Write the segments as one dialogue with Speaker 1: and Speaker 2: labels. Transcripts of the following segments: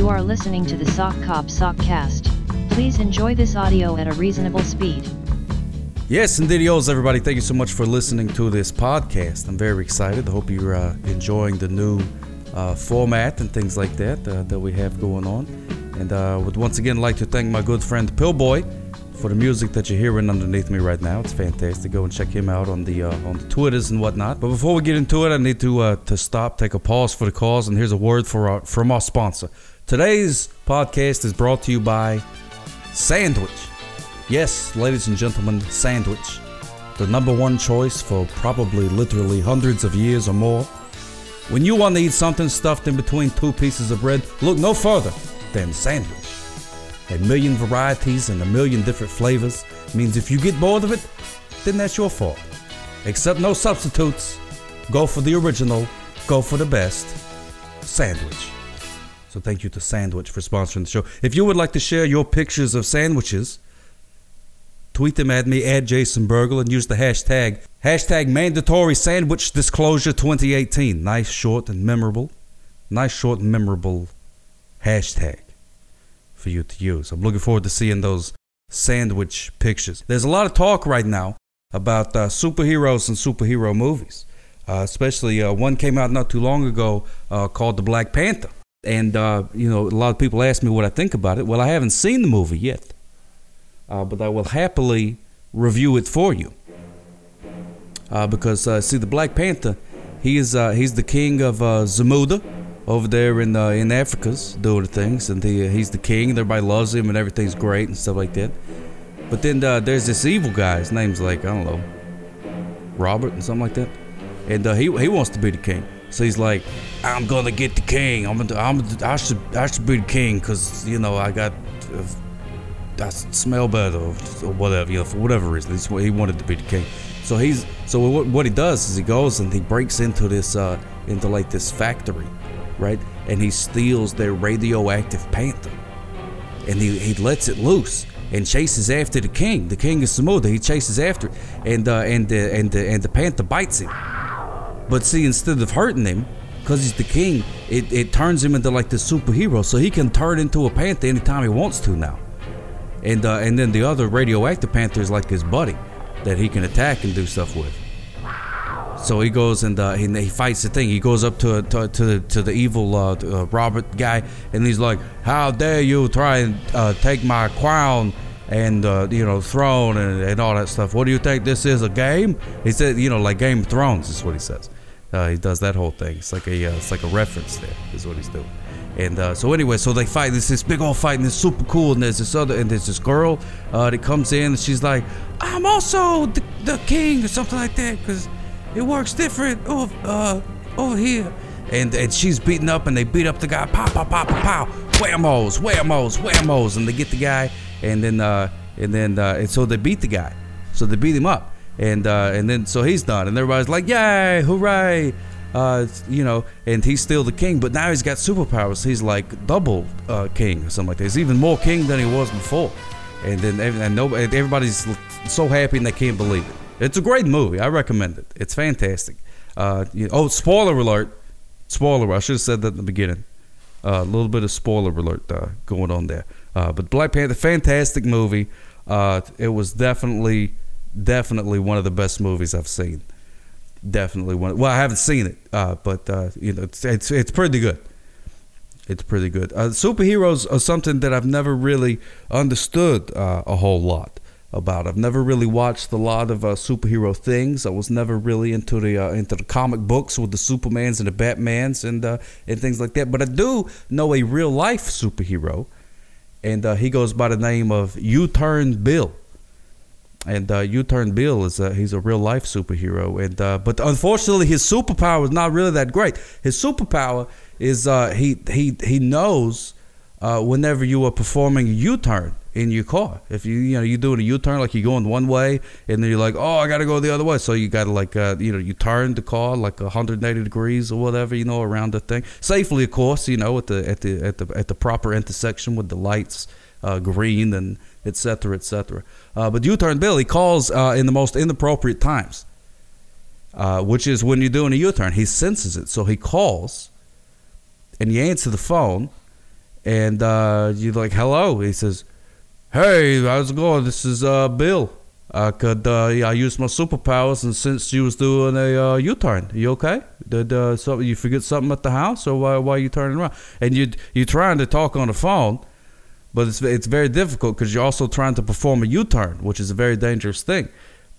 Speaker 1: You are listening to the Sock Cop Sockcast. Please enjoy this audio at a reasonable speed.
Speaker 2: Yes, indeed, yours, everybody. Thank you so much for listening to this podcast. I'm very excited. I hope you're uh, enjoying the new uh, format and things like that uh, that we have going on. And uh, would once again like to thank my good friend Pillboy for the music that you're hearing underneath me right now. It's fantastic. Go and check him out on the uh, on the Twitters and whatnot. But before we get into it, I need to uh, to stop, take a pause for the cause, and here's a word for our, from our sponsor. Today's podcast is brought to you by Sandwich. Yes, ladies and gentlemen, Sandwich. The number one choice for probably literally hundreds of years or more. When you want to eat something stuffed in between two pieces of bread, look no further than Sandwich. A million varieties and a million different flavors means if you get bored of it, then that's your fault. Except no substitutes. Go for the original, go for the best. Sandwich. So thank you to Sandwich for sponsoring the show. If you would like to share your pictures of sandwiches, tweet them at me at Jason Burgle and use the hashtag hashtag mandatory sandwich disclosure 2018. Nice, short, and memorable. Nice, short, and memorable hashtag for you to use. I'm looking forward to seeing those sandwich pictures. There's a lot of talk right now about uh, superheroes and superhero movies. Uh, especially uh, one came out not too long ago uh, called The Black Panther. And, uh, you know, a lot of people ask me what I think about it. Well, I haven't seen the movie yet, uh, but I will happily review it for you. because, see, the Black Panther, he is, he's the king of Zamuda over there in uh, in Africa's doing things, and he, he's the king, and everybody loves him, and everything's great and stuff like that. But then uh, there's this evil guy. His name's like I don't know, Robert and something like that, and uh, he he wants to be the king. So he's like, I'm gonna get the king. I'm gonna, I'm I should I should be the king because you know I got. Uh, I smell better or, or whatever, you know, for whatever reason. He wanted to be the king. So he's so what, what he does is he goes and he breaks into this uh, into like this factory right? And he steals their radioactive panther. And he, he lets it loose and chases after the king. The king is Zamuda. He chases after it. And, uh, and, the, and, the, and the panther bites him. But see, instead of hurting him, because he's the king, it, it turns him into like the superhero. So he can turn into a panther anytime he wants to now. And, uh, and then the other radioactive panther is like his buddy that he can attack and do stuff with. So he goes and uh, he, he, fights the thing. He goes up to to, to the to the evil uh, uh, Robert guy, and he's like, "How dare you try and uh, take my crown and uh, you know throne and, and all that stuff? What do you think this is a game?" He said, "You know, like Game of Thrones is what he says." Uh, he does that whole thing. It's like a it's like a reference there. Is what he's doing. And uh, so anyway, so they fight. This this big old fight, and it's super cool. And there's this other, and there's this girl uh, that comes in, and she's like, "I'm also the, the king" or something like that, because it works different over, uh, over here. And, and she's beating up, and they beat up the guy. Pow, pow, pow, pow, pow. Whammos, whammos, whammos. And they get the guy, and then, uh, and then, uh, and so they beat the guy. So they beat him up. And, uh, and then, so he's done. And everybody's like, yay, hooray. Uh, you know, and he's still the king, but now he's got superpowers. He's like double uh, king or something like that. He's even more king than he was before. And then and nobody, everybody's so happy and they can't believe it. It's a great movie. I recommend it. It's fantastic. Uh, you oh, spoiler alert! Spoiler. I should have said that in the beginning. Uh, a little bit of spoiler alert uh, going on there. Uh, but Black Panther, fantastic movie. It was definitely, definitely one of the best movies I've seen. Definitely one. Well, I haven't seen it, uh, but you know, it's, it's, it's pretty good. It's pretty good. superheroes are something that I've never really understood a whole lot about. I've never really watched a lot of uh, superhero things. I was never really into the uh, into the comic books with the Supermans and the Batmans and uh, and things like that. But I do know a real life superhero, and uh, he goes by the name of U Turn Bill. And uh, U Turn Bill is a, he's a real life superhero, and uh, but unfortunately his superpower is not really that great. His superpower is he he he knows whenever you are performing a U turn in your car. If you you know you're doing a U-turn like you're going one way and then you're like, oh, I got to go the other way, so you got to like uh, you know you turn the car like 180 degrees or whatever you know around the thing safely, of course. You know at the at the at the at the proper intersection with the lights uh, green and etc. etc. Uh, but U-turn Bill he calls uh, in the most inappropriate times, uh, which is when you're doing a U-turn. He senses it, so he calls, and you answer the phone and uh, you're like, "Hello." He says, "Hey, how's it going? This is uh, Bill. I could uh, I used my superpowers, and since you was doing a U-turn, you okay? Did something you forget something at the house, or why why are you turning around? And you you trying to talk on the phone, but it's it's very difficult because you're also trying to perform a U-turn, which is a very dangerous thing.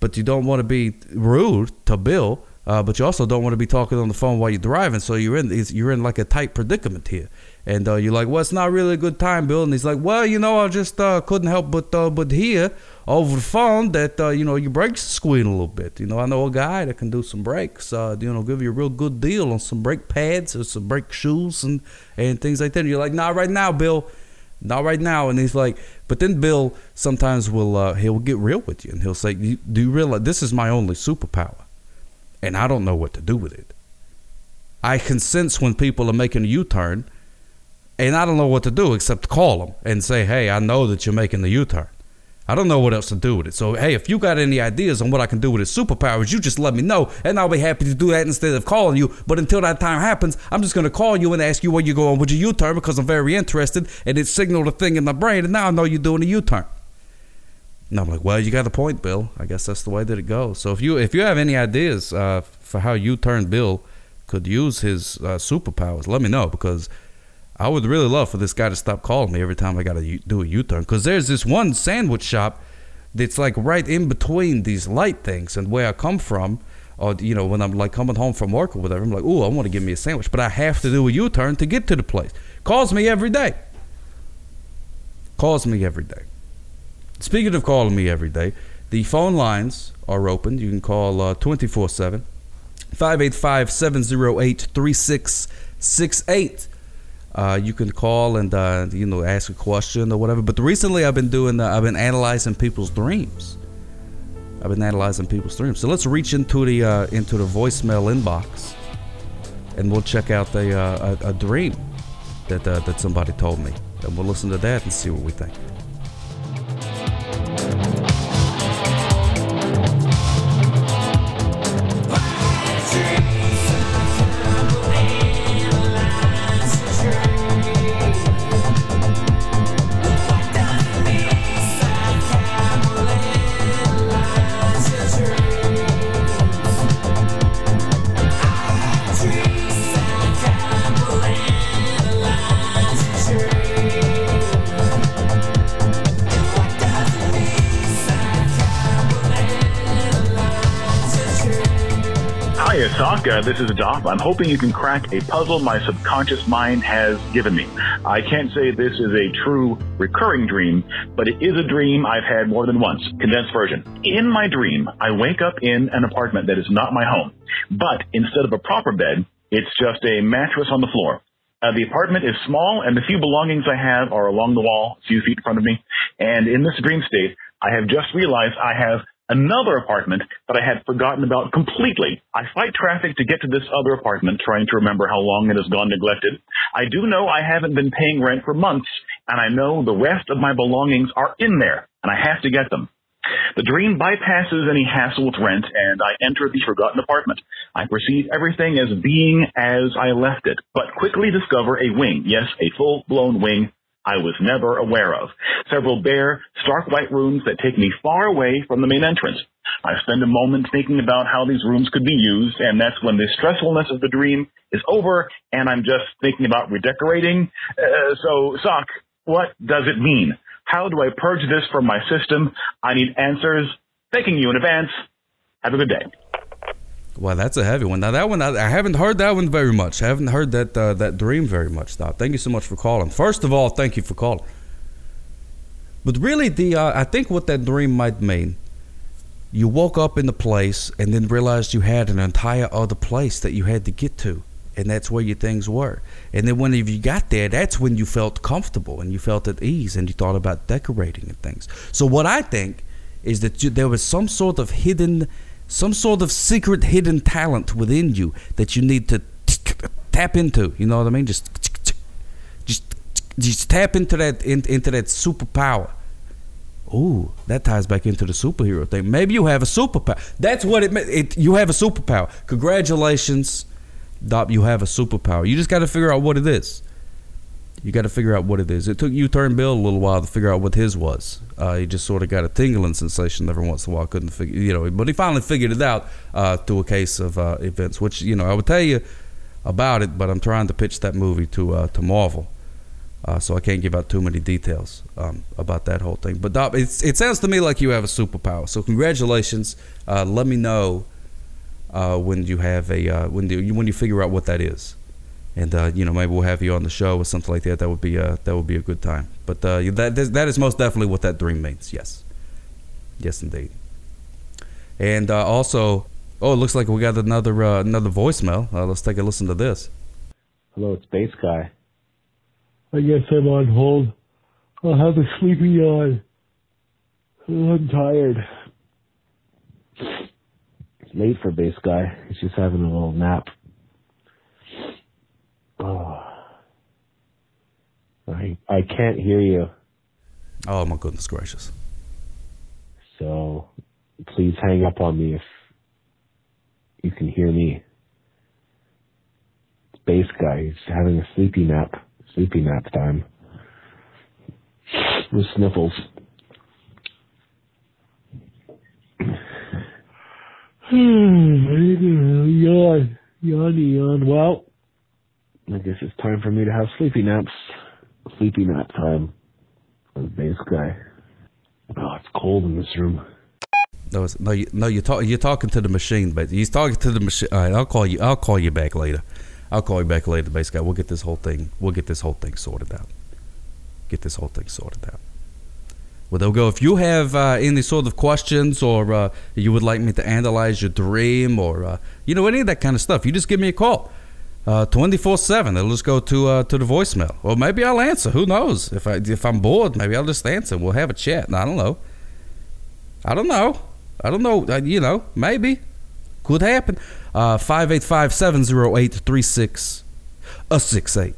Speaker 2: But you don't want to be rude to Bill, uh, but you also don't want to be talking on the phone while you're driving. So you're in you're in like a tight predicament here. And uh, you're like, well, it's not really a good time, Bill. And he's like, well, you know, I just uh, couldn't help but uh, but hear over the phone that uh, you know your brakes squealing a little bit. You know, I know a guy that can do some brakes. Uh, you know, give you a real good deal on some brake pads or some brake shoes and and things like that. And you're like, not right now, Bill. Not right now. And he's like, but then Bill sometimes will uh, he'll get real with you and he'll say, do you realize this is my only superpower, and I don't know what to do with it. I can sense when people are making a U-turn and I don't know what to do except call them and say, hey, I know that you're making the U turn. I don't know what else to do with it. So, hey, if you got any ideas on what I can do with his superpowers, you just let me know, and I'll be happy to do that instead of calling you. But until that time happens, I'm just going to call you and ask you where you're going with your U turn because I'm very interested, and it signaled a thing in my brain, and now I know you're doing a U turn. And I'm like, well, you got a point, Bill. I guess that's the way that it goes. So if you if you have any ideas uh, for how U turn Bill could use his uh, superpowers, let me know because I would really love for this guy to stop calling me every time I got to do a U turn. Because there's this one sandwich shop that's like right in between these light things and where I come from. Or, you know, when I'm like coming home from work or whatever, I'm like, oh, I want to give me a sandwich. But I have to do a U turn to get to the place. Calls me every day. Calls me every day. Speaking of calling me every day, the phone lines are open. You can call uh, 24 7, 585 708 3668 uh, you can call and uh, you know ask a question or whatever. But recently, I've been doing uh, I've been analyzing people's dreams. I've been analyzing people's dreams. So let's reach into the uh, into the voicemail inbox, and we'll check out the uh, a, a, dream that uh, that somebody told me, and we'll listen to that and see what we think.
Speaker 3: Uh, this is Doc. I'm hoping you can crack a puzzle my subconscious mind has given me. I can't say this is a true recurring dream, but it is a dream I've had more than once. Condensed version. In my dream, I wake up in an apartment that is not my home, but instead of a proper bed, it's just a mattress on the floor. Uh, the apartment is small, and the few belongings I have are along the wall, a few feet in front of me. And in this dream state, I have just realized I have another apartment that I had forgotten about completely. I fight traffic to get to this other apartment, trying to remember how long it has gone neglected. I do know I haven't been paying rent for months, and I know the rest of my belongings are in there, and I have to get them. The dream bypasses any hassle with rent, and I enter the forgotten apartment. I perceive everything as being as I left it, but quickly discover a wing, yes, a full-blown wing I was never aware of. Several bare, stark white rooms that take me far away from the main entrance. I spend a moment thinking about how these rooms could be used, and that's when the stressfulness of the dream is over, and I'm just thinking about redecorating. Uh, so, Sock, what does it mean? How do I purge this from my system? I need answers. Thanking you in advance. Have a good day.
Speaker 2: Well, that's a heavy one. Now that one, I, I haven't heard that one very much. I haven't heard that uh, that dream very much. Now, thank you so much for calling. First of all, thank you for calling. But really, the uh, I think what that dream might mean, you woke up in the place and then realized you had an entire other place that you had to get to, and that's where your things were. And then when you got there, that's when you felt comfortable and you felt at ease and you thought about decorating and things. So what I think is that you, there was some sort of hidden some sort of secret hidden talent within you that you need to tap into. You know what I mean? Just just just tap into that into that superpower. Ooh, that ties back into the superhero thing. Maybe you have a superpower. That's what it meant. You have a superpower. Congratulations, Doc. You have a superpower. You just got to figure out what it is. You got to figure out what it is. It took U Turn Bill a little while to figure out what his was. Uh, he just sort of got a tingling sensation every once in a while. Couldn't figure, you know, but he finally figured it out uh, through a case of uh, events, which you know I would tell you about it, but I'm trying to pitch that movie to uh, to Marvel. Uh, so I can't give out too many details um, about that whole thing. But Doc, it sounds to me like you have a superpower. So congratulations. Uh, let me know when you have a when you when you figure out what that is, and uh, you know maybe we'll have you on the show or something like that. That would be uh, that would be a good time. But that that is most definitely what that dream means. Yes, yes indeed. And also, oh, it looks like we got another another voicemail. let's take a listen to this.
Speaker 4: Hello, it's Bass Guy.
Speaker 5: I guess I'm on hold. I'll have a sleepy yawn. I'm tired.
Speaker 4: It's late for bass guy. He's just having a little nap. Oh. I I can't hear you.
Speaker 2: Oh my goodness gracious.
Speaker 4: So please hang up on me if you can hear me. It's bass guy. He's having a sleepy nap sleepy nap time with sniffles.
Speaker 5: yawn, yawn, yawn. Well,
Speaker 4: I guess it's time for me to have sleepy naps. Sleepy nap time. For the bass guy. Oh, it's cold in this room.
Speaker 2: No, no, you, no. You're, you're talking to the machine, but he's talking to the machine. All right, I'll call you. I'll call you back later. I'll call you back later, bass guy. We'll get this whole thing. We'll get this whole thing sorted out. Get this whole thing sorted out. Well, they'll go. If you have uh, any sort of questions or uh, you would like me to analyze your dream or uh, you know any of that kind of stuff, you just give me a call. Uh, Twenty four seven. It'll just go to uh, to the voicemail, or maybe I'll answer. Who knows? If I if I'm bored, maybe I'll just answer. We'll have a chat. I don't know. I don't know. I don't know. Uh, you know, maybe could happen. Uh, 585 708 3668.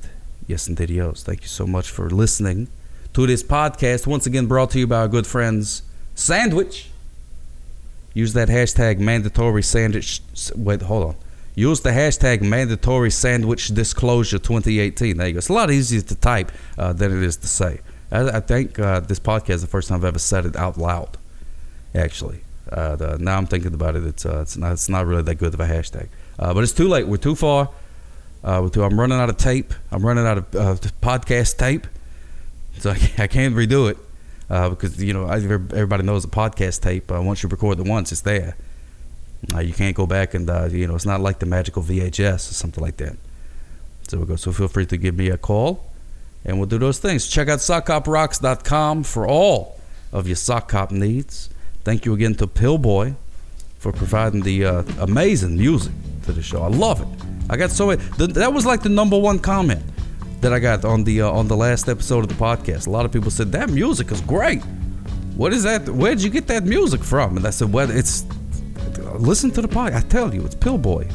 Speaker 2: Yes, and videos. Thank you so much for listening to this podcast. Once again, brought to you by our good friends Sandwich. Use that hashtag mandatory sandwich. Wait, hold on. Use the hashtag mandatory sandwich disclosure 2018. There you go. It's a lot easier to type uh, than it is to say. I, I think uh, this podcast is the first time I've ever said it out loud, actually. Uh, the, now I'm thinking about it. It's uh, it's not it's not really that good of a hashtag. Uh, but it's too late. We're too far. Uh, too, I'm running out of tape. I'm running out of podcast tape, so I, can't redo it because you know everybody knows the podcast tape. once you record it once, it's there. You can't go back and you know it's not like the magical VHS or something like that. So we go. So feel free to give me a call, and we'll do those things. Check out sockhoprocks.com for all of your sock hop needs. Thank you again to Pillboy for providing the uh, amazing music to the show. I love it. I got so many, that was like the number one comment that I got on the uh, on the last episode of the podcast. A lot of people said that music is great. What is that? Where did you get that music from? And I said, well, it's listen to the podcast. I tell you, it's Pillboy.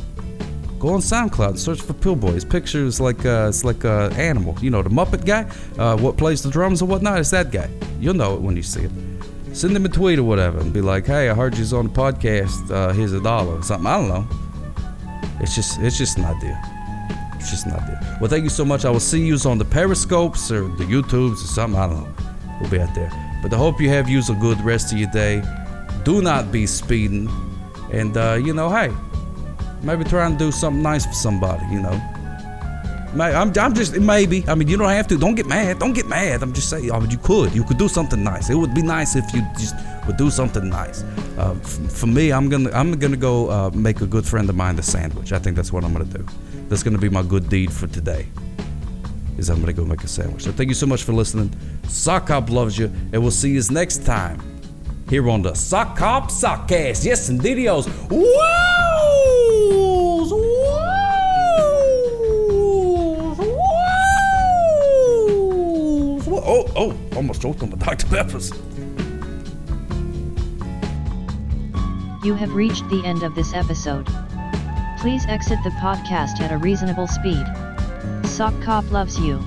Speaker 2: Go on SoundCloud search for Pillboy. His picture is like uh, it's like an animal. You know, the Muppet guy, uh, what plays the drums or whatnot. It's that guy. You'll know it when you see it send him a tweet or whatever and be like, "Hey, I heard you's on the podcast. Uh, here's a dollar or something." I don't know. It's just it's just an idea. It's just an idea. Well, thank you so much. I will see you on the Periscopes or the YouTubes or something. I don't know. We'll be out there. But I hope you have used a good rest of your day. Do not be speeding, and uh, you know, hey, maybe try and do something nice for somebody. You know. I'm, I'm just maybe. I mean, you don't have to. Don't get mad. Don't get mad. I'm just saying. I mean, you could. You could do something nice. It would be nice if you just would do something nice. Uh, f- for me, I'm gonna I'm gonna go uh, make a good friend of mine a sandwich. I think that's what I'm gonna do. That's gonna be my good deed for today. Is I'm gonna go make a sandwich. So thank you so much for listening. Sock loves you, and we'll see you next time here on the Sock Hop Sockcast. Yes, and videos. Woo! oh, oh, almost choked on the Dr. Peppers.
Speaker 1: You have reached the end of this episode. Please exit the podcast at a reasonable speed. Sock Cop loves you.